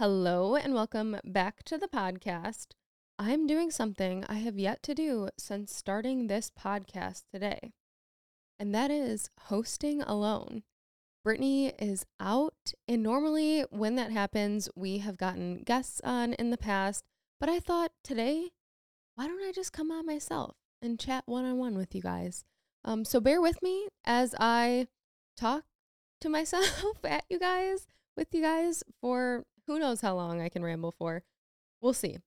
Hello and welcome back to the podcast. I'm doing something I have yet to do since starting this podcast today, and that is hosting alone. Brittany is out, and normally when that happens, we have gotten guests on in the past, but I thought today, why don't I just come on myself and chat one on one with you guys? Um, so bear with me as I talk to myself at you guys, with you guys for who knows how long I can ramble for. We'll see.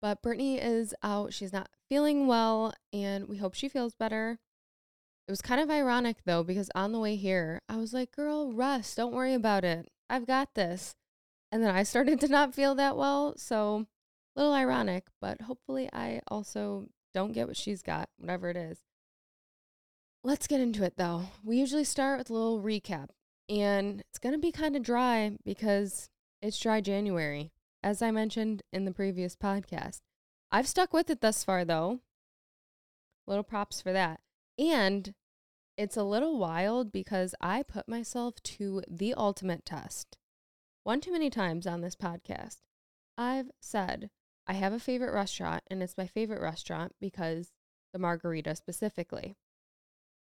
But Brittany is out. She's not feeling well, and we hope she feels better. It was kind of ironic though, because on the way here, I was like, girl, rest. Don't worry about it. I've got this. And then I started to not feel that well. So, a little ironic, but hopefully, I also don't get what she's got, whatever it is. Let's get into it though. We usually start with a little recap, and it's going to be kind of dry because it's dry January, as I mentioned in the previous podcast. I've stuck with it thus far, though. Little props for that. And it's a little wild because I put myself to the ultimate test. One too many times on this podcast, I've said I have a favorite restaurant, and it's my favorite restaurant because the margarita specifically.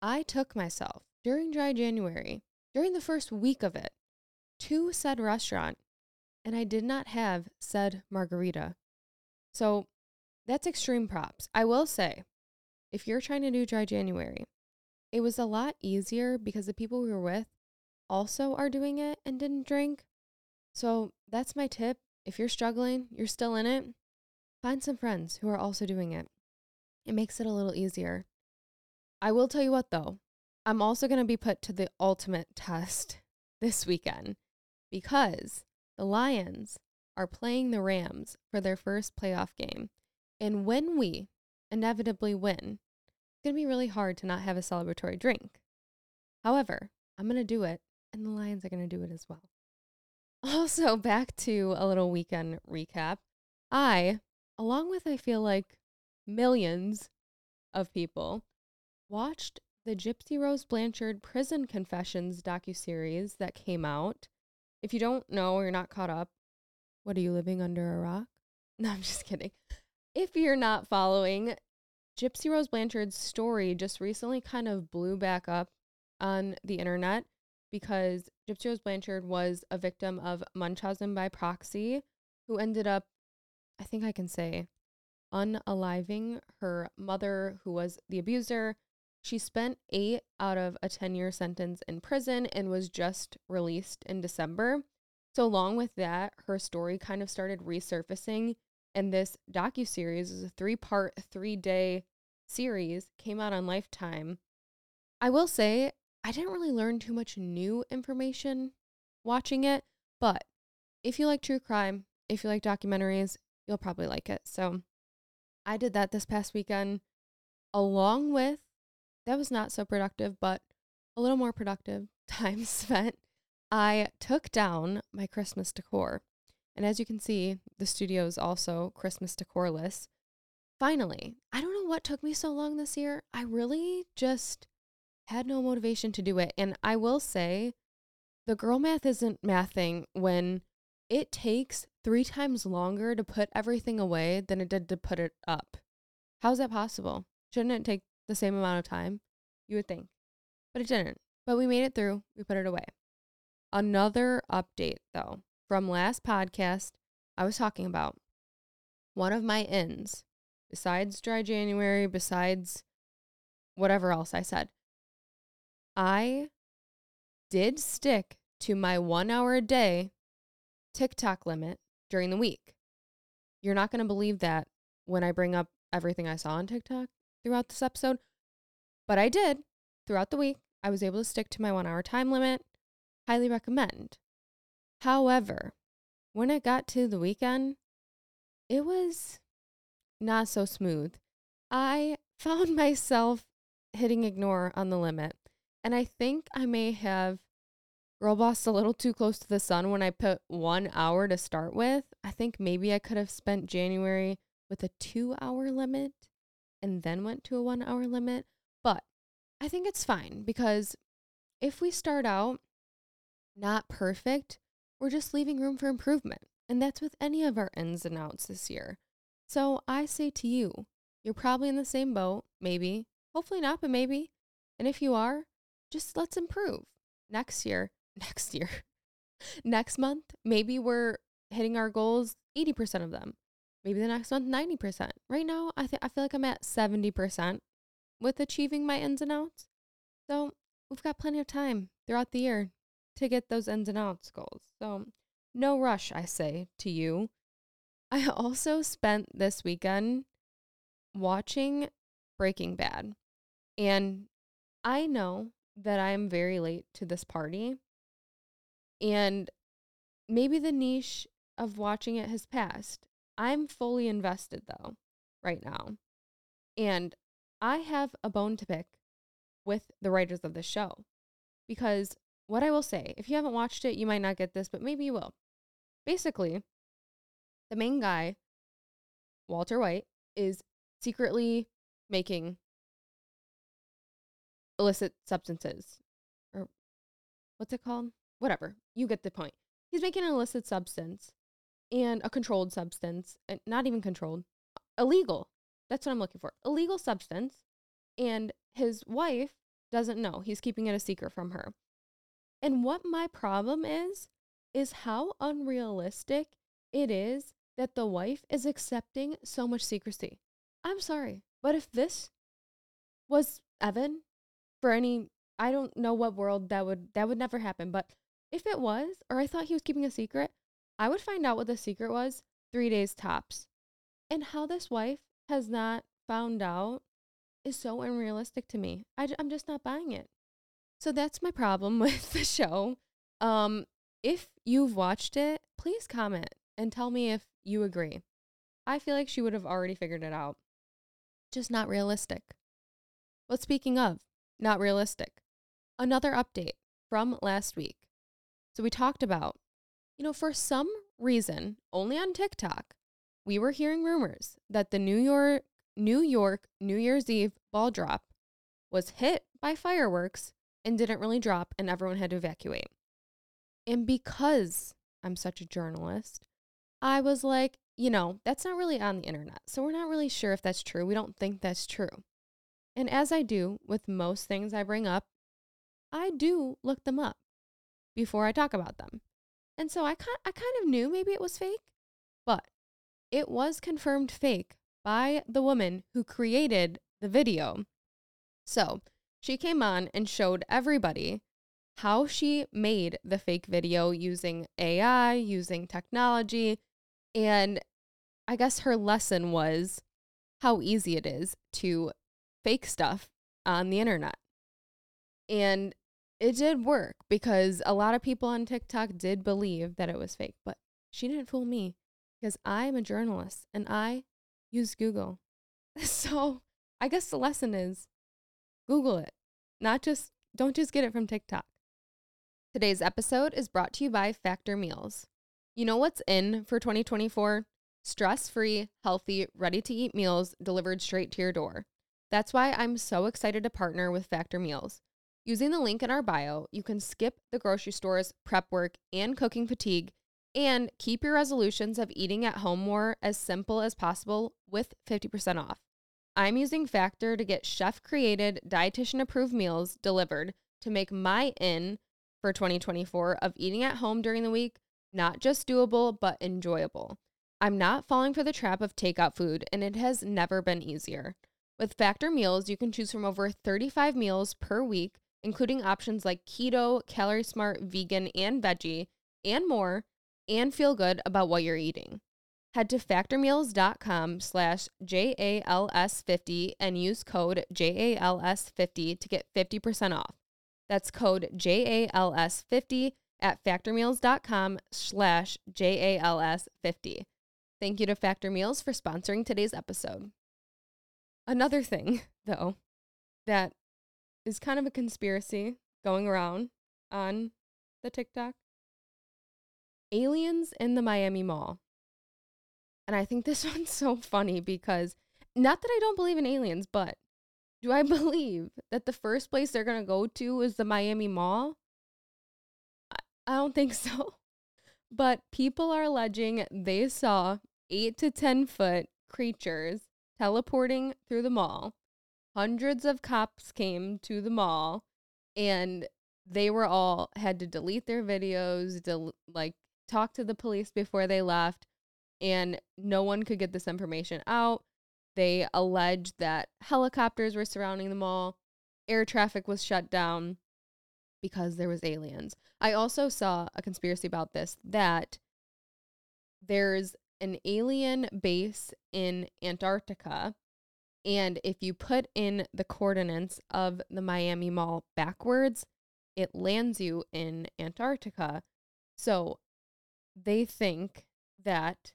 I took myself during dry January, during the first week of it, to said restaurant and I did not have said margarita. So that's extreme props. I will say, if you're trying to do dry January, it was a lot easier because the people we were with also are doing it and didn't drink. So that's my tip. If you're struggling, you're still in it, find some friends who are also doing it. It makes it a little easier. I will tell you what though, I'm also going to be put to the ultimate test this weekend because the Lions are playing the Rams for their first playoff game. And when we inevitably win, it's going to be really hard to not have a celebratory drink. However, I'm going to do it, and the Lions are going to do it as well. Also, back to a little weekend recap. I, along with I feel like millions of people, watched the Gypsy Rose Blanchard Prison Confessions docuseries that came out if you don't know or you're not caught up, what are you living under a rock? No, I'm just kidding. If you're not following, Gypsy Rose Blanchard's story just recently kind of blew back up on the internet because Gypsy Rose Blanchard was a victim of Munchausen by proxy, who ended up, I think I can say, unaliving her mother, who was the abuser, she spent eight out of a 10 year sentence in prison and was just released in December. So, along with that, her story kind of started resurfacing. And this docu series is a three part, three day series, came out on Lifetime. I will say, I didn't really learn too much new information watching it, but if you like true crime, if you like documentaries, you'll probably like it. So, I did that this past weekend along with that was not so productive, but a little more productive time spent. I took down my Christmas decor. And as you can see, the studio is also Christmas decorless. Finally, I don't know what took me so long this year. I really just had no motivation to do it. And I will say, the girl math isn't mathing when it takes three times longer to put everything away than it did to put it up. How's that possible? Shouldn't it take the same amount of time, you would think. But it didn't. But we made it through. We put it away. Another update, though, from last podcast, I was talking about one of my ins, besides dry January, besides whatever else I said. I did stick to my one hour a day TikTok limit during the week. You're not going to believe that when I bring up everything I saw on TikTok throughout this episode, but I did throughout the week. I was able to stick to my one hour time limit. Highly recommend. However, when it got to the weekend, it was not so smooth. I found myself hitting ignore on the limit. And I think I may have girl bossed a little too close to the sun when I put one hour to start with. I think maybe I could have spent January with a two hour limit and then went to a one hour limit. But I think it's fine because if we start out not perfect, we're just leaving room for improvement. And that's with any of our ins and outs this year. So I say to you, you're probably in the same boat, maybe. Hopefully not, but maybe. And if you are, just let's improve. Next year, next year, next month, maybe we're hitting our goals 80% of them. Maybe the next month 90%. Right now, I think I feel like I'm at 70% with achieving my ins and outs. So, we've got plenty of time throughout the year to get those ins and outs goals. So, no rush, I say to you. I also spent this weekend watching Breaking Bad. And I know that I'm very late to this party. And maybe the niche of watching it has passed. I'm fully invested though, right now. And I have a bone to pick with the writers of the show. Because what I will say, if you haven't watched it, you might not get this, but maybe you will. Basically, the main guy, Walter White, is secretly making illicit substances. Or what's it called? Whatever. You get the point. He's making an illicit substance and a controlled substance, and not even controlled, illegal. That's what I'm looking for. Illegal substance. And his wife doesn't know. He's keeping it a secret from her. And what my problem is, is how unrealistic it is that the wife is accepting so much secrecy. I'm sorry, but if this was Evan for any I don't know what world that would that would never happen, but if it was or I thought he was keeping a secret, I would find out what the secret was 3 days tops. And how this wife has not found out is so unrealistic to me. I, I'm just not buying it. So that's my problem with the show. Um, if you've watched it, please comment and tell me if you agree. I feel like she would have already figured it out. Just not realistic. But speaking of not realistic, another update from last week. So we talked about, you know, for some reason, only on TikTok, we were hearing rumors that the New York New York New Year's Eve ball drop was hit by fireworks and didn't really drop and everyone had to evacuate. And because I'm such a journalist, I was like, you know, that's not really on the internet. So we're not really sure if that's true. We don't think that's true. And as I do with most things I bring up, I do look them up before I talk about them. And so I kind I kind of knew maybe it was fake, but it was confirmed fake by the woman who created the video. So, she came on and showed everybody how she made the fake video using AI, using technology, and I guess her lesson was how easy it is to fake stuff on the internet. And it did work because a lot of people on TikTok did believe that it was fake, but she didn't fool me because I'm a journalist and I use Google. So I guess the lesson is Google it, not just, don't just get it from TikTok. Today's episode is brought to you by Factor Meals. You know what's in for 2024? Stress free, healthy, ready to eat meals delivered straight to your door. That's why I'm so excited to partner with Factor Meals. Using the link in our bio, you can skip the grocery stores, prep work, and cooking fatigue, and keep your resolutions of eating at home more as simple as possible with 50% off. I'm using Factor to get chef created, dietitian approved meals delivered to make my in for 2024 of eating at home during the week not just doable, but enjoyable. I'm not falling for the trap of takeout food, and it has never been easier. With Factor Meals, you can choose from over 35 meals per week, including options like keto, calorie smart, vegan, and veggie, and more, and feel good about what you're eating. Head to factormeals.com slash JALS50 and use code JALS50 to get 50% off. That's code JALS50 at factormeals.com slash JALS50. Thank you to Factor Meals for sponsoring today's episode. Another thing, though, that is kind of a conspiracy going around on the TikTok aliens in the Miami Mall. And I think this one's so funny because not that I don't believe in aliens, but do I believe that the first place they're going to go to is the Miami Mall? I don't think so. But people are alleging they saw eight to 10 foot creatures teleporting through the mall. Hundreds of cops came to the mall and they were all had to delete their videos, del- like talk to the police before they left, and no one could get this information out. They alleged that helicopters were surrounding the mall, air traffic was shut down because there was aliens. I also saw a conspiracy about this that there's an alien base in Antarctica and if you put in the coordinates of the Miami Mall backwards, it lands you in Antarctica. So they think that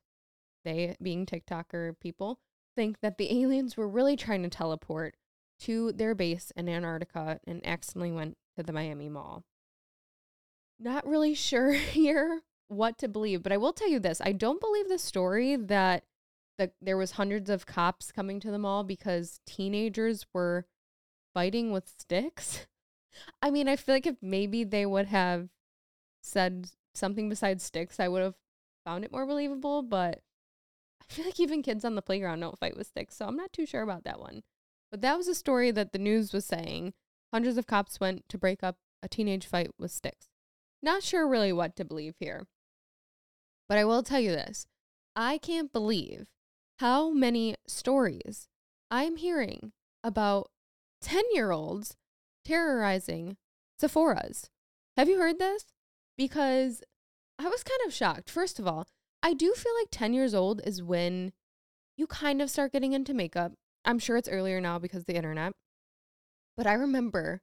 they, being TikToker people, think that the aliens were really trying to teleport to their base in Antarctica and accidentally went to the Miami Mall. Not really sure here what to believe, but I will tell you this. I don't believe the story that the, there was hundreds of cops coming to the mall because teenagers were fighting with sticks. I mean, I feel like if maybe they would have said something besides sticks, I would have found it more believable, but I feel like even kids on the playground don't fight with sticks, so I'm not too sure about that one. But that was a story that the news was saying. Hundreds of cops went to break up a teenage fight with sticks. Not sure really what to believe here. But I will tell you this I can't believe how many stories I'm hearing about 10 year olds terrorizing Sephora's. Have you heard this? Because I was kind of shocked. First of all, I do feel like 10 years old is when you kind of start getting into makeup. I'm sure it's earlier now because of the internet. But I remember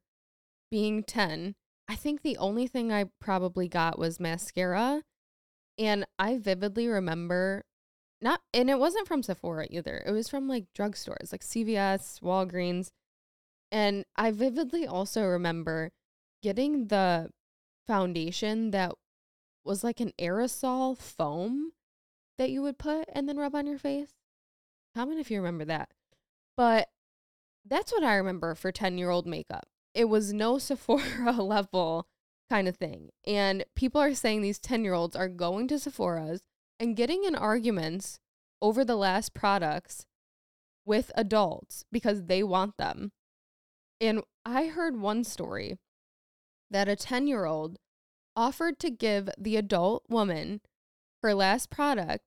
being 10. I think the only thing I probably got was mascara. And I vividly remember not and it wasn't from Sephora either. It was from like drugstores like CVS, Walgreens. And I vividly also remember getting the foundation that was like an aerosol foam that you would put and then rub on your face. Comment if you remember that. But that's what I remember for 10 year old makeup. It was no Sephora level kind of thing. And people are saying these 10 year olds are going to Sephora's and getting in arguments over the last products with adults because they want them. And I heard one story that a 10 year old offered to give the adult woman her last product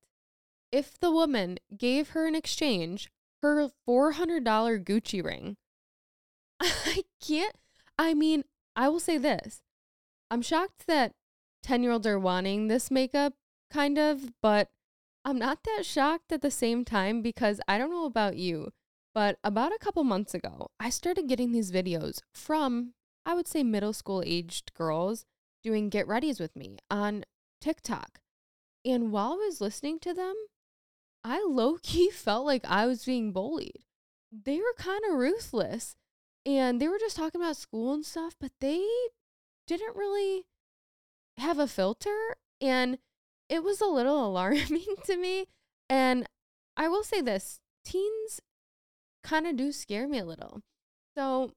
if the woman gave her in exchange her $400 Gucci ring. I can't, I mean, I will say this I'm shocked that 10 year olds are wanting this makeup kind of, but I'm not that shocked at the same time because I don't know about you, but about a couple months ago, I started getting these videos from, I would say, middle school aged girls doing get readies with me on TikTok. And while I was listening to them, I low key felt like I was being bullied. They were kind of ruthless and they were just talking about school and stuff, but they didn't really have a filter. And it was a little alarming to me. And I will say this teens kind of do scare me a little. So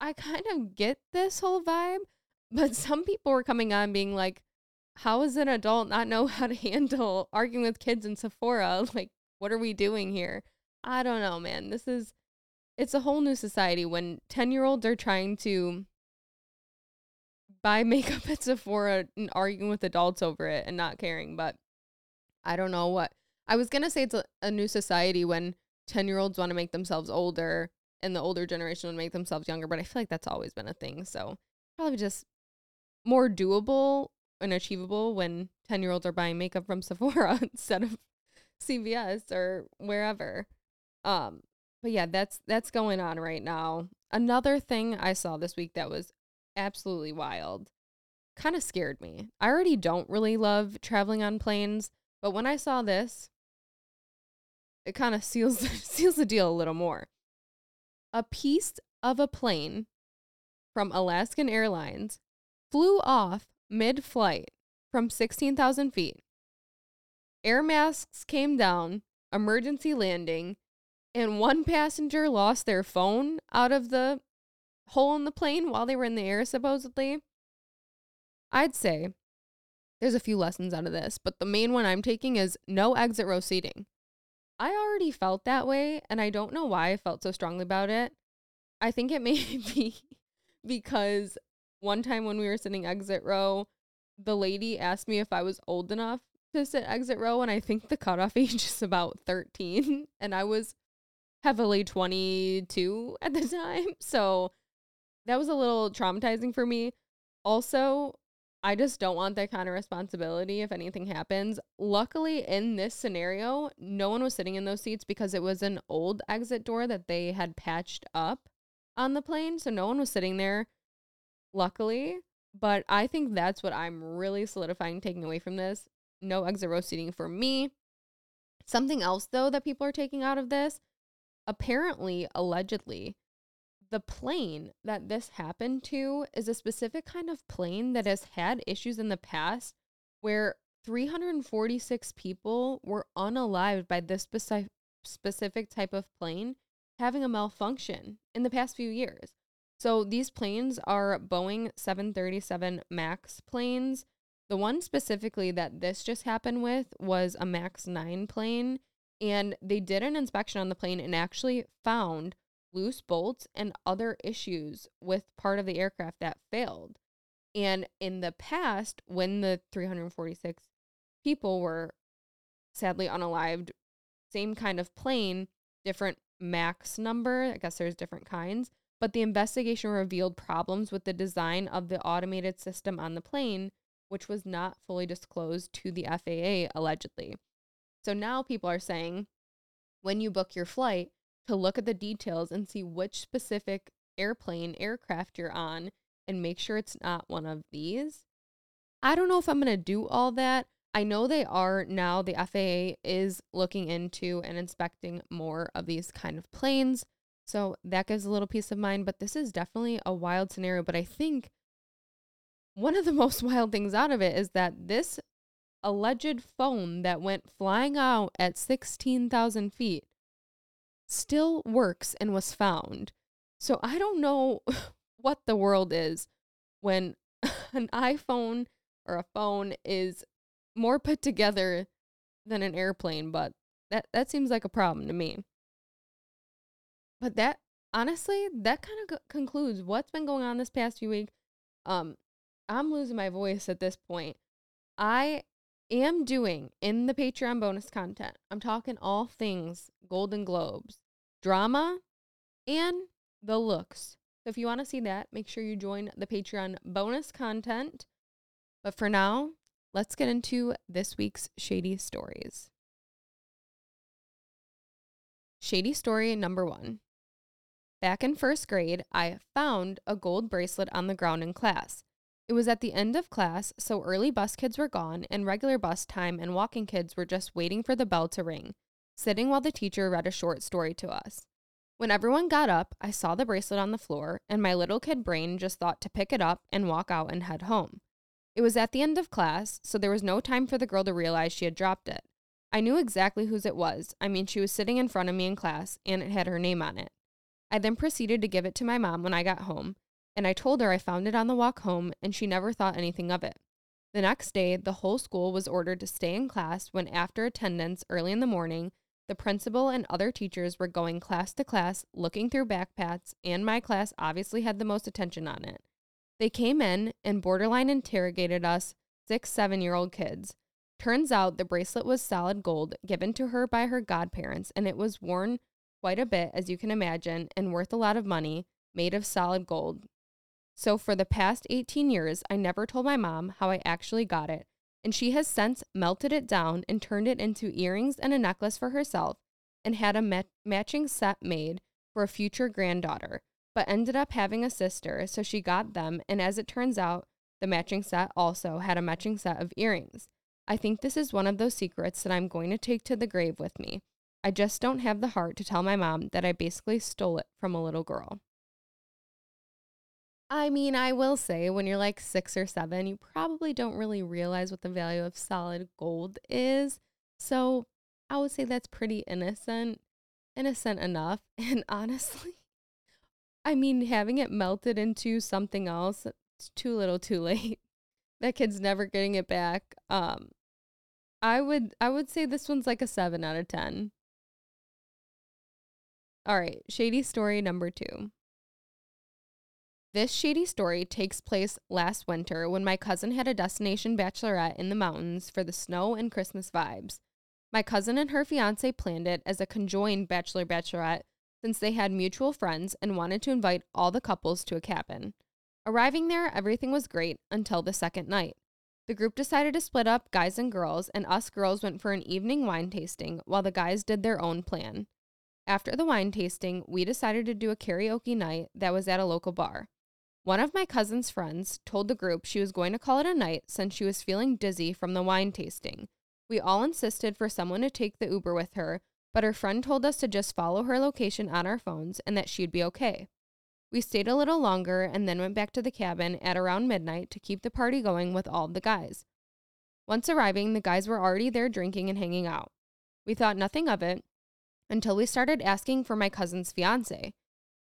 I kind of get this whole vibe, but some people were coming on being like, how is an adult not know how to handle arguing with kids in Sephora? Like, what are we doing here? I don't know, man. This is, it's a whole new society when 10 year olds are trying to buy makeup at Sephora and arguing with adults over it and not caring. But I don't know what. I was going to say it's a, a new society when 10 year olds want to make themselves older and the older generation would make themselves younger. But I feel like that's always been a thing. So probably just more doable and achievable when 10 year olds are buying makeup from Sephora instead of CVS or wherever. Um, but yeah, that's that's going on right now. Another thing I saw this week that was absolutely wild. Kind of scared me. I already don't really love traveling on planes, but when I saw this, it kind of seals seals the deal a little more. A piece of a plane from Alaskan Airlines flew off mid-flight from 16,000 feet. Air masks came down, emergency landing, and one passenger lost their phone out of the hole in the plane while they were in the air, supposedly. I'd say there's a few lessons out of this, but the main one I'm taking is no exit row seating. I already felt that way, and I don't know why I felt so strongly about it. I think it may be because one time when we were sitting exit row, the lady asked me if I was old enough to sit exit row, and I think the cutoff age is about 13, and I was heavily 22 at the time. So that was a little traumatizing for me. Also, I just don't want that kind of responsibility if anything happens. Luckily, in this scenario, no one was sitting in those seats because it was an old exit door that they had patched up on the plane. So no one was sitting there, luckily. But I think that's what I'm really solidifying taking away from this. No exit row seating for me. Something else, though, that people are taking out of this apparently, allegedly, the plane that this happened to is a specific kind of plane that has had issues in the past where 346 people were unalived by this speci- specific type of plane having a malfunction in the past few years. So these planes are Boeing 737 MAX planes. The one specifically that this just happened with was a MAX 9 plane. And they did an inspection on the plane and actually found loose bolts and other issues with part of the aircraft that failed. And in the past, when the 346 people were sadly unalived, same kind of plane, different max number. I guess there's different kinds. But the investigation revealed problems with the design of the automated system on the plane, which was not fully disclosed to the FAA, allegedly. So now people are saying when you book your flight to look at the details and see which specific airplane, aircraft you're on, and make sure it's not one of these. I don't know if I'm going to do all that. I know they are now, the FAA is looking into and inspecting more of these kind of planes. So that gives a little peace of mind. But this is definitely a wild scenario. But I think one of the most wild things out of it is that this alleged phone that went flying out at 16,000 feet still works and was found. So I don't know what the world is when an iPhone or a phone is more put together than an airplane, but that that seems like a problem to me. But that honestly, that kind of concludes what's been going on this past few weeks. Um I'm losing my voice at this point. I am doing in the Patreon bonus content. I'm talking all things Golden Globes, drama, and the looks. So if you want to see that, make sure you join the Patreon bonus content. But for now, let's get into this week's shady stories. Shady story number one. Back in first grade, I found a gold bracelet on the ground in class. It was at the end of class, so early bus kids were gone, and regular bus time and walking kids were just waiting for the bell to ring, sitting while the teacher read a short story to us. When everyone got up, I saw the bracelet on the floor, and my little kid brain just thought to pick it up and walk out and head home. It was at the end of class, so there was no time for the girl to realize she had dropped it. I knew exactly whose it was. I mean, she was sitting in front of me in class, and it had her name on it. I then proceeded to give it to my mom when I got home, and I told her I found it on the walk home and she never thought anything of it. The next day, the whole school was ordered to stay in class when, after attendance early in the morning, the principal and other teachers were going class to class looking through backpacks, and my class obviously had the most attention on it. They came in and borderline interrogated us, six, seven year old kids. Turns out the bracelet was solid gold given to her by her godparents, and it was worn quite a bit, as you can imagine, and worth a lot of money, made of solid gold, so for the past 18 years, I never told my mom how I actually got it, and she has since melted it down and turned it into earrings and a necklace for herself and had a mat- matching set made for a future granddaughter, but ended up having a sister, so she got them, and as it turns out, the matching set also had a matching set of earrings. I think this is one of those secrets that I'm going to take to the grave with me. I just don't have the heart to tell my mom that I basically stole it from a little girl. I mean, I will say when you're like six or seven, you probably don't really realize what the value of solid gold is. So I would say that's pretty innocent, innocent enough. And honestly, I mean, having it melted into something else, it's too little too late. that kid's never getting it back. Um I would I would say this one's like a 7 out of 10. All right, shady story number 2. This shady story takes place last winter when my cousin had a destination bachelorette in the mountains for the snow and Christmas vibes. My cousin and her fiance planned it as a conjoined bachelor bachelorette since they had mutual friends and wanted to invite all the couples to a cabin. Arriving there, everything was great until the second night. The group decided to split up, guys and girls, and us girls went for an evening wine tasting while the guys did their own plan. After the wine tasting, we decided to do a karaoke night that was at a local bar. One of my cousin's friends told the group she was going to call it a night since she was feeling dizzy from the wine tasting, we all insisted for someone to take the Uber with her, but her friend told us to just follow her location on our phones and that she'd be okay. We stayed a little longer and then went back to the cabin at around midnight to keep the party going with all the guys. Once arriving, the guys were already there drinking and hanging out. We thought nothing of it until we started asking for my cousin's fiance.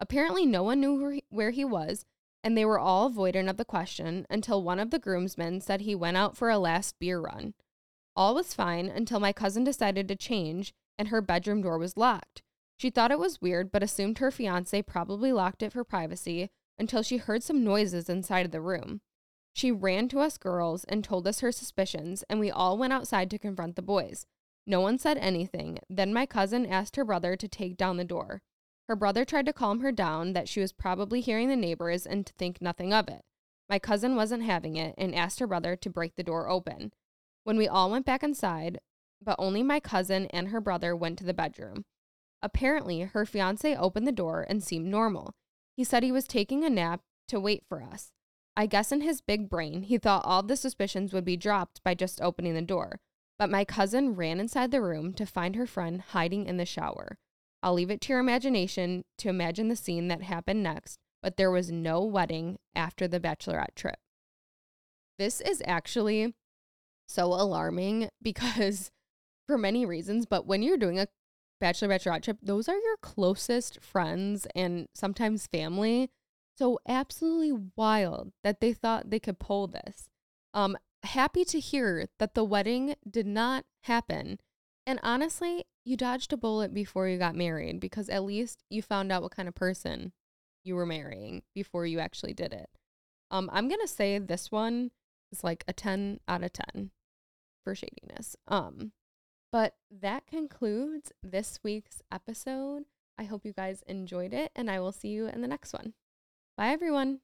Apparently, no one knew where he was, and they were all avoidant of the question until one of the groomsmen said he went out for a last beer run. All was fine until my cousin decided to change and her bedroom door was locked. She thought it was weird, but assumed her fiance probably locked it for privacy until she heard some noises inside of the room. She ran to us girls and told us her suspicions, and we all went outside to confront the boys. No one said anything. Then my cousin asked her brother to take down the door. Her brother tried to calm her down that she was probably hearing the neighbors and to think nothing of it. My cousin wasn't having it and asked her brother to break the door open when we all went back inside, but only my cousin and her brother went to the bedroom. Apparently, her fiance opened the door and seemed normal. He said he was taking a nap to wait for us. I guess in his big brain, he thought all the suspicions would be dropped by just opening the door. But my cousin ran inside the room to find her friend hiding in the shower. I'll leave it to your imagination to imagine the scene that happened next, but there was no wedding after the bachelorette trip. This is actually so alarming because for many reasons, but when you're doing a bachelor bachelorette trip, those are your closest friends and sometimes family. So absolutely wild that they thought they could pull this. Um happy to hear that the wedding did not happen. And honestly, you dodged a bullet before you got married because at least you found out what kind of person you were marrying before you actually did it. Um I'm going to say this one is like a 10 out of 10 for shadiness. Um, but that concludes this week's episode. I hope you guys enjoyed it, and I will see you in the next one. Bye, everyone.